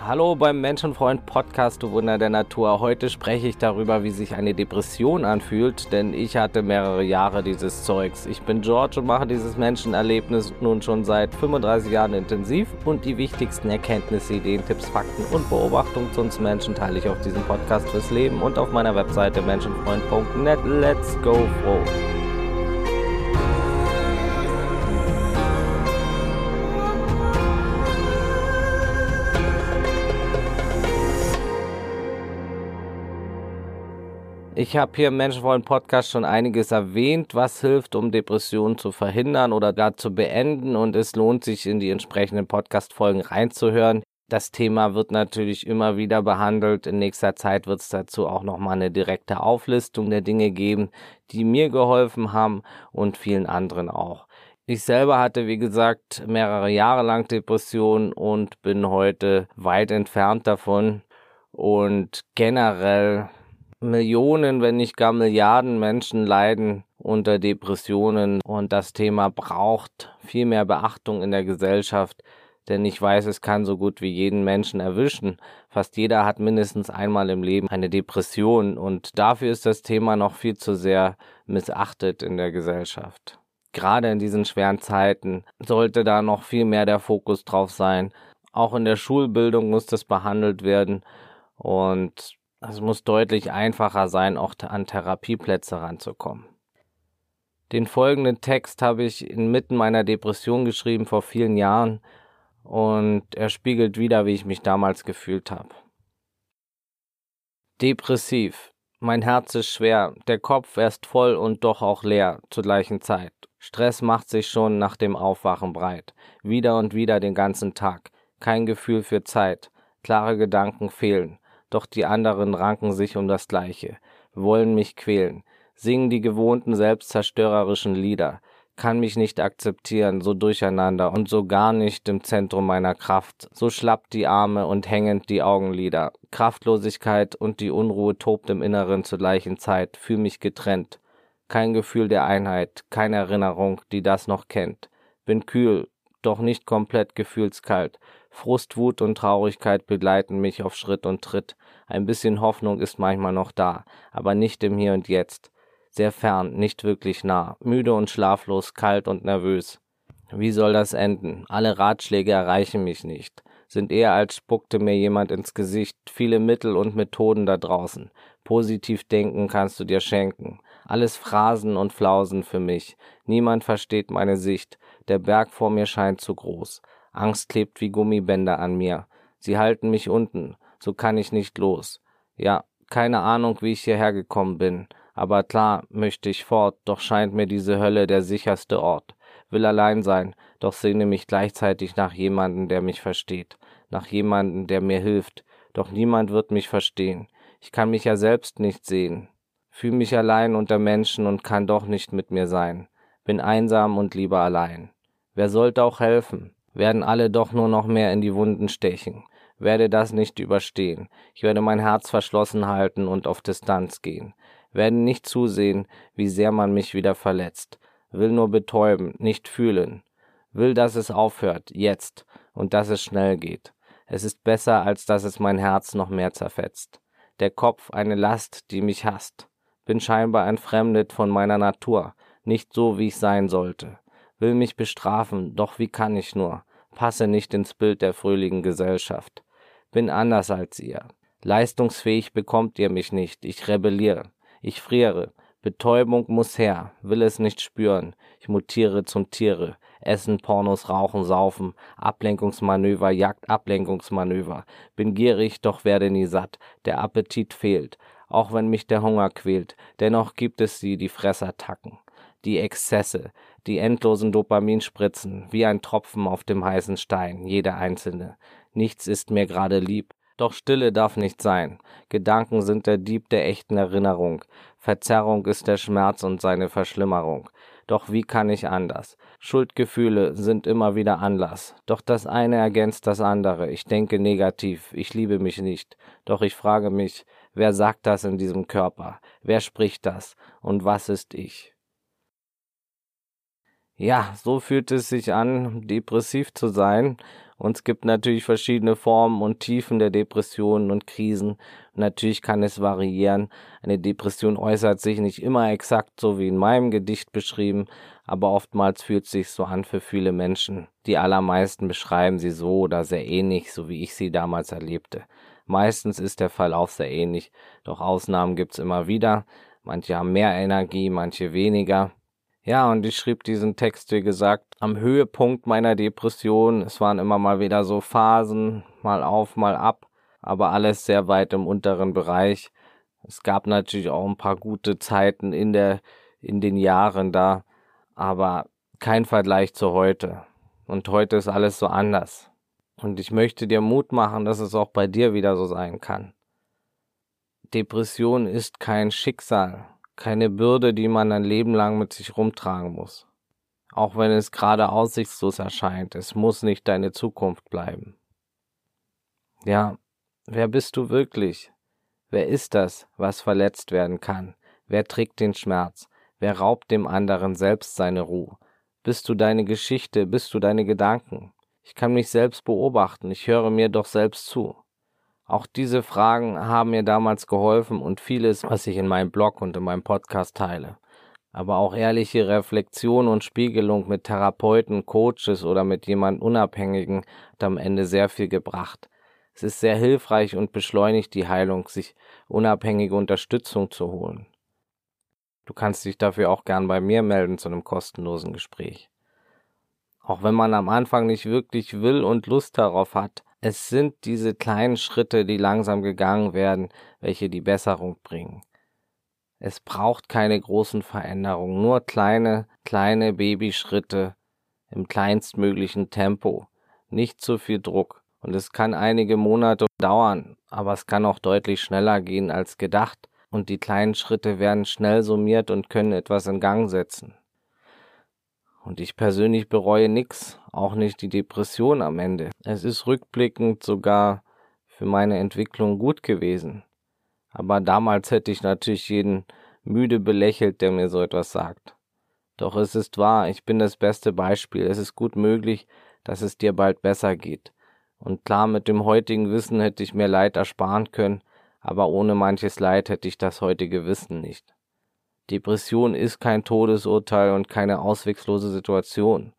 Hallo beim Menschenfreund Podcast, du Wunder der Natur. Heute spreche ich darüber, wie sich eine Depression anfühlt, denn ich hatte mehrere Jahre dieses Zeugs. Ich bin George und mache dieses Menschenerlebnis nun schon seit 35 Jahren intensiv und die wichtigsten Erkenntnisse, Ideen, Tipps, Fakten und Beobachtungen zu uns Menschen teile ich auf diesem Podcast fürs Leben und auf meiner Webseite menschenfreund.net. Let's go froh! Ich habe hier im Menschenfreund Podcast schon einiges erwähnt, was hilft, um Depressionen zu verhindern oder gar zu beenden. Und es lohnt sich, in die entsprechenden Podcast-Folgen reinzuhören. Das Thema wird natürlich immer wieder behandelt. In nächster Zeit wird es dazu auch nochmal eine direkte Auflistung der Dinge geben, die mir geholfen haben und vielen anderen auch. Ich selber hatte, wie gesagt, mehrere Jahre lang Depressionen und bin heute weit entfernt davon. Und generell Millionen, wenn nicht gar Milliarden Menschen leiden unter Depressionen und das Thema braucht viel mehr Beachtung in der Gesellschaft, denn ich weiß, es kann so gut wie jeden Menschen erwischen. Fast jeder hat mindestens einmal im Leben eine Depression und dafür ist das Thema noch viel zu sehr missachtet in der Gesellschaft. Gerade in diesen schweren Zeiten sollte da noch viel mehr der Fokus drauf sein. Auch in der Schulbildung muss das behandelt werden und es muss deutlich einfacher sein, auch an Therapieplätze ranzukommen. Den folgenden Text habe ich inmitten meiner Depression geschrieben vor vielen Jahren und er spiegelt wieder, wie ich mich damals gefühlt habe. Depressiv. Mein Herz ist schwer, der Kopf erst voll und doch auch leer zur gleichen Zeit. Stress macht sich schon nach dem Aufwachen breit. Wieder und wieder den ganzen Tag. Kein Gefühl für Zeit. Klare Gedanken fehlen doch die anderen ranken sich um das Gleiche, wollen mich quälen, singen die gewohnten selbstzerstörerischen Lieder, kann mich nicht akzeptieren, so durcheinander und so gar nicht im Zentrum meiner Kraft, so schlapp die Arme und hängend die Augenlider, Kraftlosigkeit und die Unruhe tobt im Inneren zur gleichen Zeit, fühl mich getrennt, kein Gefühl der Einheit, keine Erinnerung, die das noch kennt, bin kühl, doch nicht komplett gefühlskalt, Frust, Wut und Traurigkeit begleiten mich auf Schritt und Tritt. Ein bisschen Hoffnung ist manchmal noch da, aber nicht im Hier und Jetzt. Sehr fern, nicht wirklich nah, müde und schlaflos, kalt und nervös. Wie soll das enden? Alle Ratschläge erreichen mich nicht, sind eher als spuckte mir jemand ins Gesicht, viele Mittel und Methoden da draußen. Positiv denken kannst du dir schenken. Alles Phrasen und Flausen für mich. Niemand versteht meine Sicht. Der Berg vor mir scheint zu groß. Angst klebt wie Gummibänder an mir. Sie halten mich unten, so kann ich nicht los. Ja, keine Ahnung, wie ich hierher gekommen bin, aber klar möchte ich fort, doch scheint mir diese Hölle der sicherste Ort. Will allein sein, doch sehne mich gleichzeitig nach jemanden, der mich versteht, nach jemanden, der mir hilft, doch niemand wird mich verstehen. Ich kann mich ja selbst nicht sehen. Fühl mich allein unter Menschen und kann doch nicht mit mir sein. Bin einsam und lieber allein. Wer sollte auch helfen? Werden alle doch nur noch mehr in die Wunden stechen. Werde das nicht überstehen. Ich werde mein Herz verschlossen halten und auf Distanz gehen. Werde nicht zusehen, wie sehr man mich wieder verletzt. Will nur betäuben, nicht fühlen. Will, dass es aufhört, jetzt, und dass es schnell geht. Es ist besser, als dass es mein Herz noch mehr zerfetzt. Der Kopf eine Last, die mich hasst. Bin scheinbar entfremdet von meiner Natur, nicht so, wie ich sein sollte will mich bestrafen, doch wie kann ich nur? Passe nicht ins Bild der fröhlichen Gesellschaft. Bin anders als ihr. Leistungsfähig bekommt ihr mich nicht. Ich rebelliere. Ich friere. Betäubung muss her. Will es nicht spüren. Ich mutiere zum Tiere. Essen, Pornos, Rauchen, Saufen. Ablenkungsmanöver, Jagd, Ablenkungsmanöver. Bin gierig, doch werde nie satt. Der Appetit fehlt. Auch wenn mich der Hunger quält. Dennoch gibt es sie, die Fressattacken die Exzesse, die endlosen Dopaminspritzen, wie ein Tropfen auf dem heißen Stein, jeder einzelne. Nichts ist mir gerade lieb. Doch Stille darf nicht sein. Gedanken sind der Dieb der echten Erinnerung. Verzerrung ist der Schmerz und seine Verschlimmerung. Doch wie kann ich anders? Schuldgefühle sind immer wieder Anlass. Doch das eine ergänzt das andere. Ich denke negativ. Ich liebe mich nicht. Doch ich frage mich, wer sagt das in diesem Körper? Wer spricht das? Und was ist ich? Ja, so fühlt es sich an, depressiv zu sein. Und es gibt natürlich verschiedene Formen und Tiefen der Depressionen und Krisen. Natürlich kann es variieren. Eine Depression äußert sich nicht immer exakt so wie in meinem Gedicht beschrieben, aber oftmals fühlt es sich so an für viele Menschen. Die allermeisten beschreiben sie so oder sehr ähnlich, so wie ich sie damals erlebte. Meistens ist der Fall auch sehr ähnlich, doch Ausnahmen gibt's immer wieder. Manche haben mehr Energie, manche weniger. Ja, und ich schrieb diesen Text, wie gesagt, am Höhepunkt meiner Depression. Es waren immer mal wieder so Phasen, mal auf, mal ab, aber alles sehr weit im unteren Bereich. Es gab natürlich auch ein paar gute Zeiten in der, in den Jahren da, aber kein Vergleich zu heute. Und heute ist alles so anders. Und ich möchte dir Mut machen, dass es auch bei dir wieder so sein kann. Depression ist kein Schicksal, keine Bürde, die man ein Leben lang mit sich rumtragen muss. Auch wenn es gerade aussichtslos erscheint, es muss nicht deine Zukunft bleiben. Ja, wer bist du wirklich? Wer ist das, was verletzt werden kann? Wer trägt den Schmerz? Wer raubt dem anderen selbst seine Ruhe? Bist du deine Geschichte? Bist du deine Gedanken? Ich kann mich selbst beobachten, ich höre mir doch selbst zu. Auch diese Fragen haben mir damals geholfen und vieles, was ich in meinem Blog und in meinem Podcast teile. Aber auch ehrliche Reflexion und Spiegelung mit Therapeuten, Coaches oder mit jemand Unabhängigen hat am Ende sehr viel gebracht. Es ist sehr hilfreich und beschleunigt die Heilung, sich unabhängige Unterstützung zu holen. Du kannst dich dafür auch gern bei mir melden zu einem kostenlosen Gespräch. Auch wenn man am Anfang nicht wirklich will und Lust darauf hat, es sind diese kleinen Schritte, die langsam gegangen werden, welche die Besserung bringen. Es braucht keine großen Veränderungen, nur kleine, kleine Babyschritte im kleinstmöglichen Tempo. Nicht zu viel Druck. Und es kann einige Monate dauern, aber es kann auch deutlich schneller gehen als gedacht. Und die kleinen Schritte werden schnell summiert und können etwas in Gang setzen. Und ich persönlich bereue nix, auch nicht die Depression am Ende. Es ist rückblickend sogar für meine Entwicklung gut gewesen. Aber damals hätte ich natürlich jeden müde belächelt, der mir so etwas sagt. Doch es ist wahr, ich bin das beste Beispiel. Es ist gut möglich, dass es dir bald besser geht. Und klar, mit dem heutigen Wissen hätte ich mir Leid ersparen können, aber ohne manches Leid hätte ich das heutige Wissen nicht. Depression ist kein Todesurteil und keine auswegslose Situation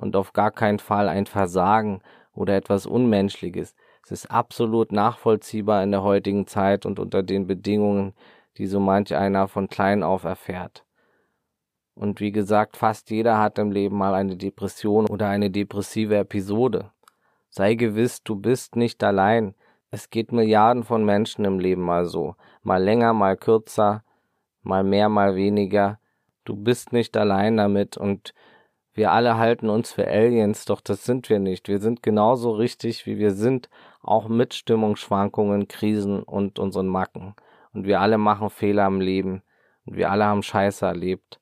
und auf gar keinen Fall ein Versagen oder etwas Unmenschliches. Es ist absolut nachvollziehbar in der heutigen Zeit und unter den Bedingungen, die so manch einer von klein auf erfährt. Und wie gesagt, fast jeder hat im Leben mal eine Depression oder eine depressive Episode. Sei gewiss, du bist nicht allein. Es geht Milliarden von Menschen im Leben mal so, mal länger, mal kürzer, mal mehr, mal weniger. Du bist nicht allein damit und wir alle halten uns für Aliens, doch das sind wir nicht. Wir sind genauso richtig, wie wir sind, auch mit Stimmungsschwankungen, Krisen und unseren Macken. Und wir alle machen Fehler im Leben und wir alle haben Scheiße erlebt.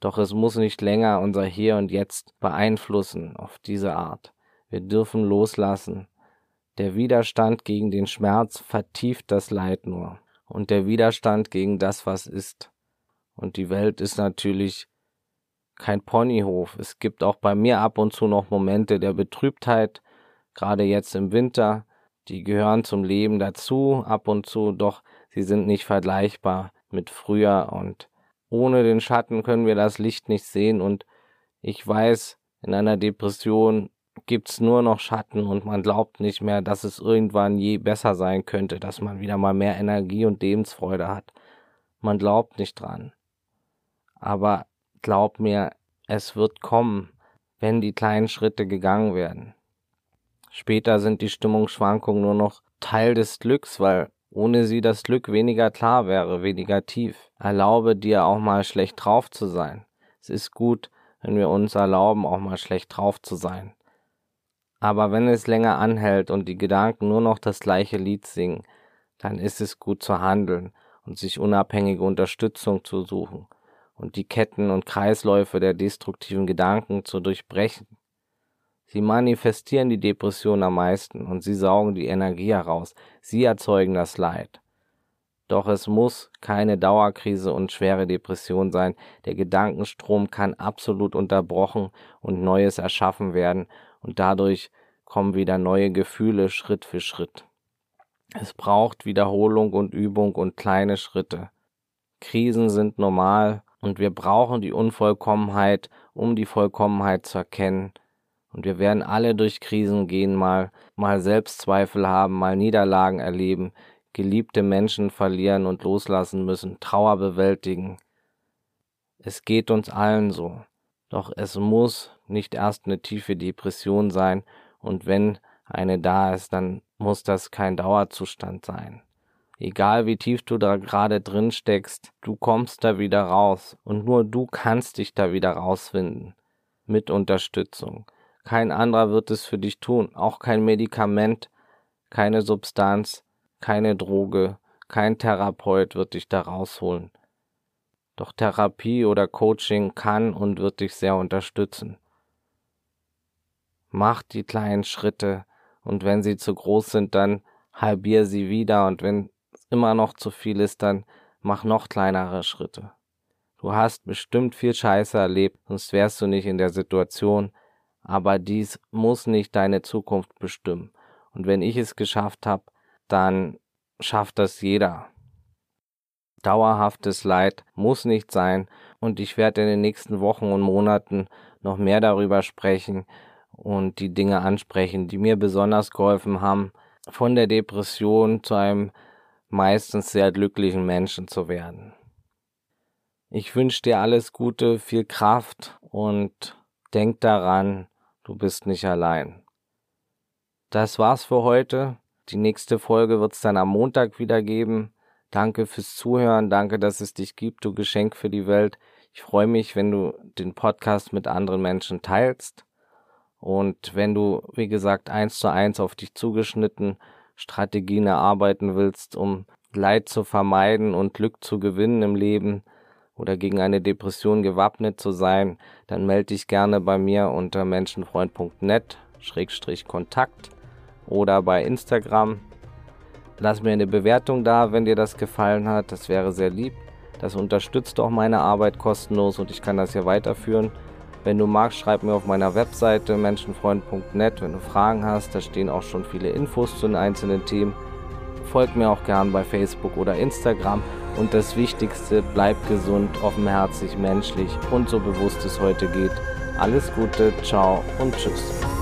Doch es muss nicht länger unser Hier und Jetzt beeinflussen auf diese Art. Wir dürfen loslassen. Der Widerstand gegen den Schmerz vertieft das Leid nur und der Widerstand gegen das, was ist. Und die Welt ist natürlich kein Ponyhof. Es gibt auch bei mir ab und zu noch Momente der Betrübtheit, gerade jetzt im Winter. Die gehören zum Leben dazu, ab und zu, doch sie sind nicht vergleichbar mit früher und ohne den Schatten können wir das Licht nicht sehen und ich weiß, in einer Depression gibt's nur noch Schatten und man glaubt nicht mehr, dass es irgendwann je besser sein könnte, dass man wieder mal mehr Energie und Lebensfreude hat. Man glaubt nicht dran. Aber glaub mir, es wird kommen, wenn die kleinen Schritte gegangen werden. Später sind die Stimmungsschwankungen nur noch Teil des Glücks, weil ohne sie das Glück weniger klar wäre, weniger tief. Erlaube dir auch mal schlecht drauf zu sein. Es ist gut, wenn wir uns erlauben, auch mal schlecht drauf zu sein. Aber wenn es länger anhält und die Gedanken nur noch das gleiche Lied singen, dann ist es gut zu handeln und sich unabhängige Unterstützung zu suchen und die Ketten und Kreisläufe der destruktiven Gedanken zu durchbrechen. Sie manifestieren die Depression am meisten und sie saugen die Energie heraus, sie erzeugen das Leid. Doch es muss keine Dauerkrise und schwere Depression sein. Der Gedankenstrom kann absolut unterbrochen und Neues erschaffen werden und dadurch kommen wieder neue Gefühle Schritt für Schritt. Es braucht Wiederholung und Übung und kleine Schritte. Krisen sind normal und wir brauchen die Unvollkommenheit, um die Vollkommenheit zu erkennen. Und wir werden alle durch Krisen gehen, mal, mal Selbstzweifel haben, mal Niederlagen erleben, geliebte Menschen verlieren und loslassen müssen, Trauer bewältigen. Es geht uns allen so. Doch es muss nicht erst eine tiefe Depression sein, und wenn eine da ist, dann muss das kein Dauerzustand sein. Egal wie tief du da gerade drin steckst, du kommst da wieder raus und nur du kannst dich da wieder rausfinden. Mit Unterstützung. Kein anderer wird es für dich tun, auch kein Medikament, keine Substanz, keine Droge, kein Therapeut wird dich da rausholen. Doch Therapie oder Coaching kann und wird dich sehr unterstützen. Mach die kleinen Schritte und wenn sie zu groß sind, dann halbier sie wieder und wenn immer noch zu viel ist, dann mach noch kleinere Schritte. Du hast bestimmt viel Scheiße erlebt, sonst wärst du nicht in der Situation, aber dies muss nicht deine Zukunft bestimmen. Und wenn ich es geschafft habe, dann schafft das jeder. Dauerhaftes Leid muss nicht sein und ich werde in den nächsten Wochen und Monaten noch mehr darüber sprechen und die Dinge ansprechen, die mir besonders geholfen haben, von der Depression zu einem meistens sehr glücklichen Menschen zu werden. Ich wünsche dir alles Gute, viel Kraft und denk daran, du bist nicht allein. Das war's für heute. Die nächste Folge wird's dann am Montag wieder geben. Danke fürs Zuhören, danke, dass es dich gibt, du Geschenk für die Welt. Ich freue mich, wenn du den Podcast mit anderen Menschen teilst. Und wenn du, wie gesagt, eins zu eins auf dich zugeschnitten Strategien erarbeiten willst, um Leid zu vermeiden und Glück zu gewinnen im Leben oder gegen eine Depression gewappnet zu sein, dann melde dich gerne bei mir unter menschenfreund.net Schrägstrich Kontakt oder bei Instagram. Lass mir eine Bewertung da, wenn dir das gefallen hat. Das wäre sehr lieb. Das unterstützt auch meine Arbeit kostenlos und ich kann das hier weiterführen. Wenn du magst, schreib mir auf meiner Webseite menschenfreund.net, wenn du Fragen hast. Da stehen auch schon viele Infos zu den einzelnen Themen. Folg mir auch gern bei Facebook oder Instagram. Und das Wichtigste, bleib gesund, offenherzig, menschlich und so bewusst es heute geht. Alles Gute, ciao und tschüss.